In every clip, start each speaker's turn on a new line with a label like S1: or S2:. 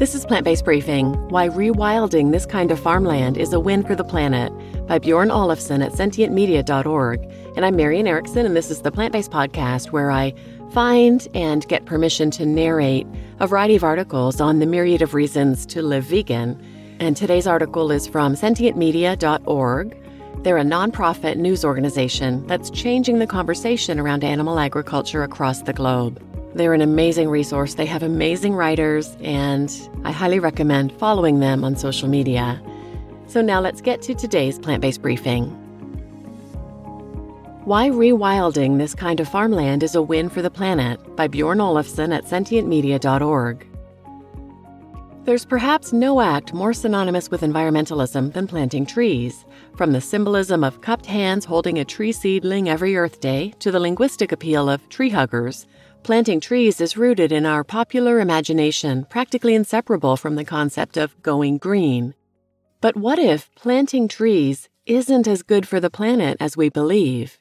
S1: This is Plant Based Briefing Why Rewilding This Kind of Farmland is a Win for the Planet by Bjorn Olafsson at sentientmedia.org. And I'm Marian Erickson, and this is the Plant Based Podcast where I find and get permission to narrate a variety of articles on the myriad of reasons to live vegan. And today's article is from sentientmedia.org. They're a nonprofit news organization that's changing the conversation around animal agriculture across the globe. They're an amazing resource. They have amazing writers, and I highly recommend following them on social media. So now let's get to today's plant based briefing. Why Rewilding This Kind of Farmland is a Win for the Planet by Bjorn Olafsson at sentientmedia.org. There's perhaps no act more synonymous with environmentalism than planting trees. From the symbolism of cupped hands holding a tree seedling every Earth Day to the linguistic appeal of tree huggers, Planting trees is rooted in our popular imagination, practically inseparable from the concept of going green. But what if planting trees isn't as good for the planet as we believe?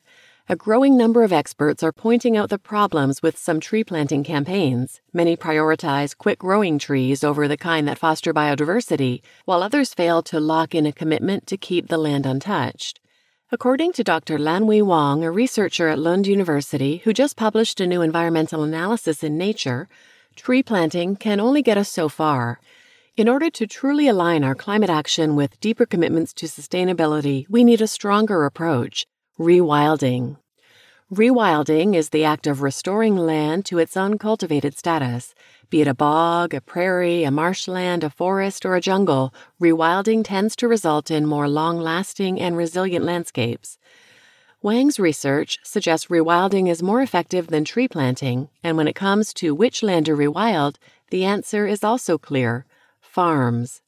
S1: A growing number of experts are pointing out the problems with some tree planting campaigns. Many prioritize quick growing trees over the kind that foster biodiversity, while others fail to lock in a commitment to keep the land untouched. According to Dr. Lanhui Wang, a researcher at Lund University who just published a new environmental analysis in Nature, tree planting can only get us so far. In order to truly align our climate action with deeper commitments to sustainability, we need a stronger approach rewilding. Rewilding is the act of restoring land to its uncultivated status. Be it a bog, a prairie, a marshland, a forest, or a jungle, rewilding tends to result in more long lasting and resilient landscapes. Wang's research suggests rewilding is more effective than tree planting, and when it comes to which land to rewild, the answer is also clear farms.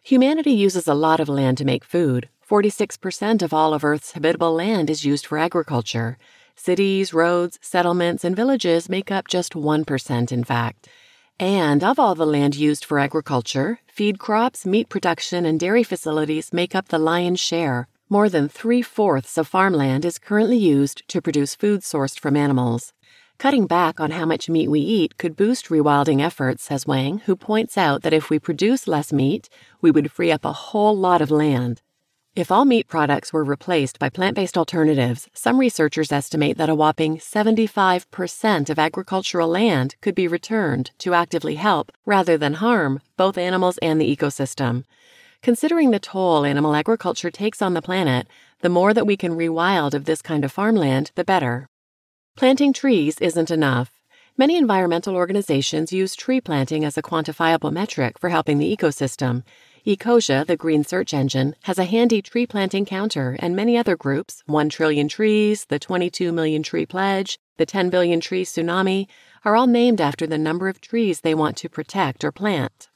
S1: Humanity uses a lot of land to make food. 46% of all of Earth's habitable land is used for agriculture. Cities, roads, settlements, and villages make up just 1%, in fact. And of all the land used for agriculture, feed crops, meat production, and dairy facilities make up the lion's share. More than three fourths of farmland is currently used to produce food sourced from animals. Cutting back on how much meat we eat could boost rewilding efforts, says Wang, who points out that if we produce less meat, we would free up a whole lot of land. If all meat products were replaced by plant based alternatives, some researchers estimate that a whopping 75% of agricultural land could be returned to actively help, rather than harm, both animals and the ecosystem. Considering the toll animal agriculture takes on the planet, the more that we can rewild of this kind of farmland, the better. Planting trees isn't enough. Many environmental organizations use tree planting as a quantifiable metric for helping the ecosystem. Ecosia, the green search engine, has a handy tree planting counter, and many other groups 1 trillion trees, the 22 million tree pledge, the 10 billion tree tsunami are all named after the number of trees they want to protect or plant.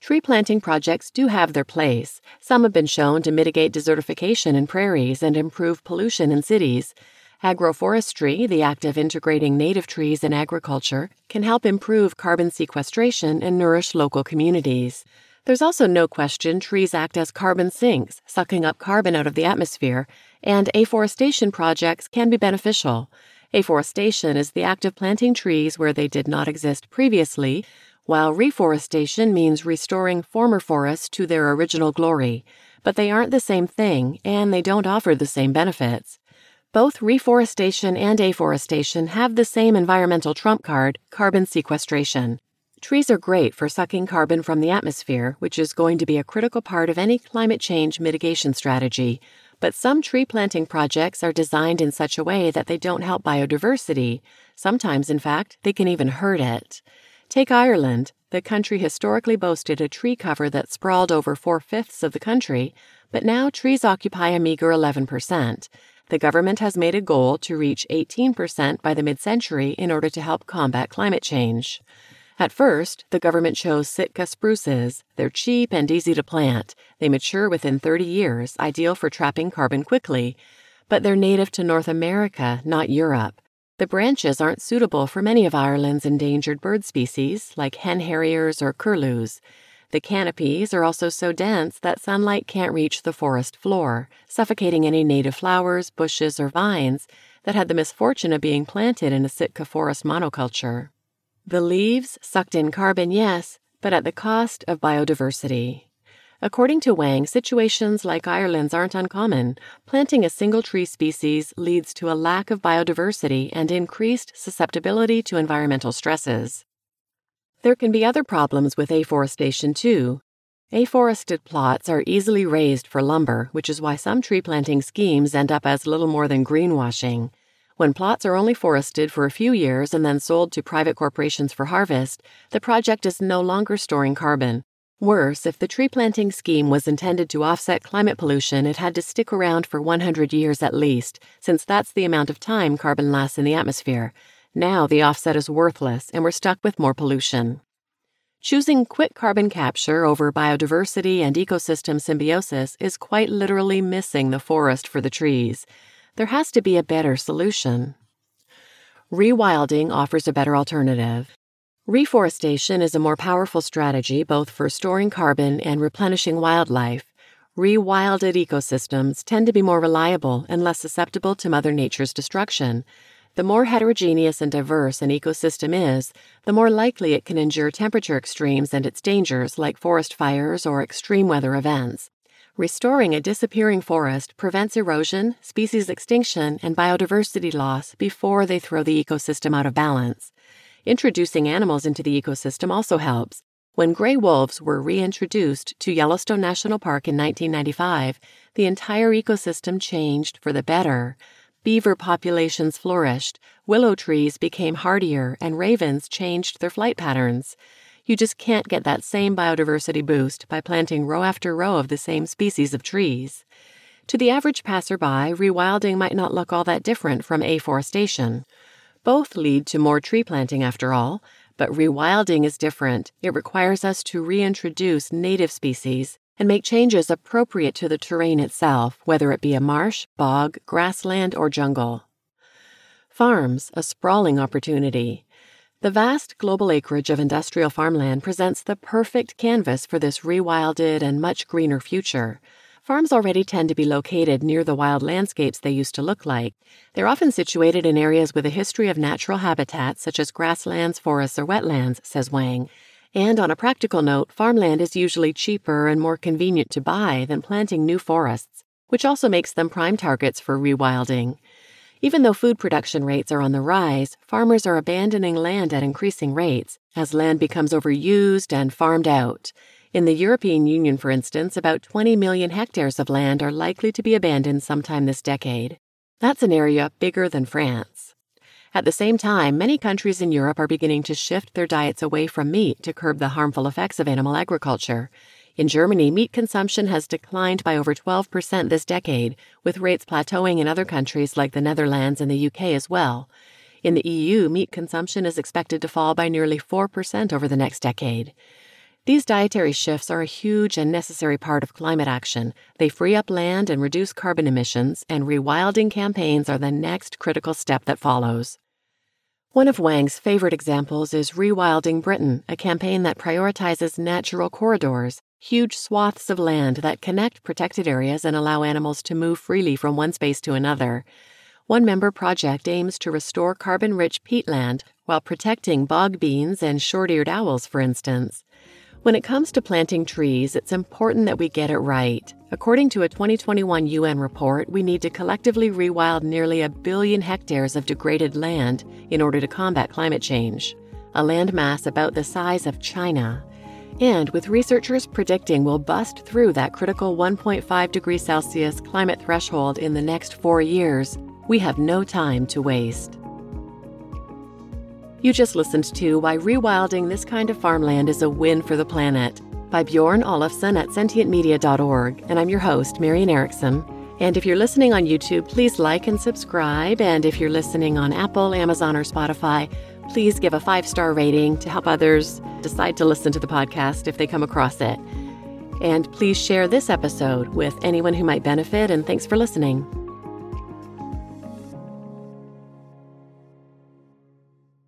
S1: Tree planting projects do have their place. Some have been shown to mitigate desertification in prairies and improve pollution in cities. Agroforestry, the act of integrating native trees in agriculture, can help improve carbon sequestration and nourish local communities. There's also no question trees act as carbon sinks, sucking up carbon out of the atmosphere, and afforestation projects can be beneficial. Afforestation is the act of planting trees where they did not exist previously, while reforestation means restoring former forests to their original glory. But they aren't the same thing, and they don't offer the same benefits. Both reforestation and afforestation have the same environmental trump card carbon sequestration. Trees are great for sucking carbon from the atmosphere, which is going to be a critical part of any climate change mitigation strategy. But some tree planting projects are designed in such a way that they don't help biodiversity. Sometimes, in fact, they can even hurt it. Take Ireland. The country historically boasted a tree cover that sprawled over four fifths of the country, but now trees occupy a meager 11%. The government has made a goal to reach 18% by the mid century in order to help combat climate change. At first, the government chose Sitka spruces. They're cheap and easy to plant. They mature within 30 years, ideal for trapping carbon quickly. But they're native to North America, not Europe. The branches aren't suitable for many of Ireland's endangered bird species, like hen harriers or curlews. The canopies are also so dense that sunlight can't reach the forest floor, suffocating any native flowers, bushes, or vines that had the misfortune of being planted in a Sitka forest monoculture. The leaves sucked in carbon, yes, but at the cost of biodiversity. According to Wang, situations like Ireland's aren't uncommon. Planting a single tree species leads to a lack of biodiversity and increased susceptibility to environmental stresses. There can be other problems with afforestation, too. Afforested plots are easily razed for lumber, which is why some tree planting schemes end up as little more than greenwashing. When plots are only forested for a few years and then sold to private corporations for harvest, the project is no longer storing carbon. Worse, if the tree planting scheme was intended to offset climate pollution, it had to stick around for 100 years at least, since that's the amount of time carbon lasts in the atmosphere. Now the offset is worthless and we're stuck with more pollution. Choosing quick carbon capture over biodiversity and ecosystem symbiosis is quite literally missing the forest for the trees. There has to be a better solution. Rewilding offers a better alternative. Reforestation is a more powerful strategy both for storing carbon and replenishing wildlife. Rewilded ecosystems tend to be more reliable and less susceptible to Mother Nature's destruction. The more heterogeneous and diverse an ecosystem is, the more likely it can endure temperature extremes and its dangers like forest fires or extreme weather events. Restoring a disappearing forest prevents erosion, species extinction, and biodiversity loss before they throw the ecosystem out of balance. Introducing animals into the ecosystem also helps. When gray wolves were reintroduced to Yellowstone National Park in 1995, the entire ecosystem changed for the better. Beaver populations flourished, willow trees became hardier, and ravens changed their flight patterns. You just can't get that same biodiversity boost by planting row after row of the same species of trees. To the average passerby, rewilding might not look all that different from afforestation. Both lead to more tree planting, after all, but rewilding is different. It requires us to reintroduce native species and make changes appropriate to the terrain itself, whether it be a marsh, bog, grassland, or jungle. Farms, a sprawling opportunity. The vast global acreage of industrial farmland presents the perfect canvas for this rewilded and much greener future. Farms already tend to be located near the wild landscapes they used to look like. They're often situated in areas with a history of natural habitats such as grasslands, forests, or wetlands, says Wang. And on a practical note, farmland is usually cheaper and more convenient to buy than planting new forests, which also makes them prime targets for rewilding. Even though food production rates are on the rise, farmers are abandoning land at increasing rates as land becomes overused and farmed out. In the European Union, for instance, about 20 million hectares of land are likely to be abandoned sometime this decade. That's an area bigger than France. At the same time, many countries in Europe are beginning to shift their diets away from meat to curb the harmful effects of animal agriculture. In Germany, meat consumption has declined by over 12% this decade, with rates plateauing in other countries like the Netherlands and the UK as well. In the EU, meat consumption is expected to fall by nearly 4% over the next decade. These dietary shifts are a huge and necessary part of climate action. They free up land and reduce carbon emissions, and rewilding campaigns are the next critical step that follows. One of Wang's favorite examples is Rewilding Britain, a campaign that prioritizes natural corridors, huge swaths of land that connect protected areas and allow animals to move freely from one space to another. One member project aims to restore carbon rich peatland while protecting bog beans and short eared owls, for instance. When it comes to planting trees, it's important that we get it right. According to a 2021 UN report, we need to collectively rewild nearly a billion hectares of degraded land in order to combat climate change, a landmass about the size of China. And with researchers predicting we'll bust through that critical 1.5 degrees Celsius climate threshold in the next four years, we have no time to waste. You just listened to Why Rewilding This Kind of Farmland is a Win for the Planet by Bjorn Olafsson at sentientmedia.org, and I'm your host, Marian Erickson. And if you're listening on YouTube, please like and subscribe. And if you're listening on Apple, Amazon, or Spotify, please give a five star rating to help others decide to listen to the podcast if they come across it. And please share this episode with anyone who might benefit, and thanks for listening.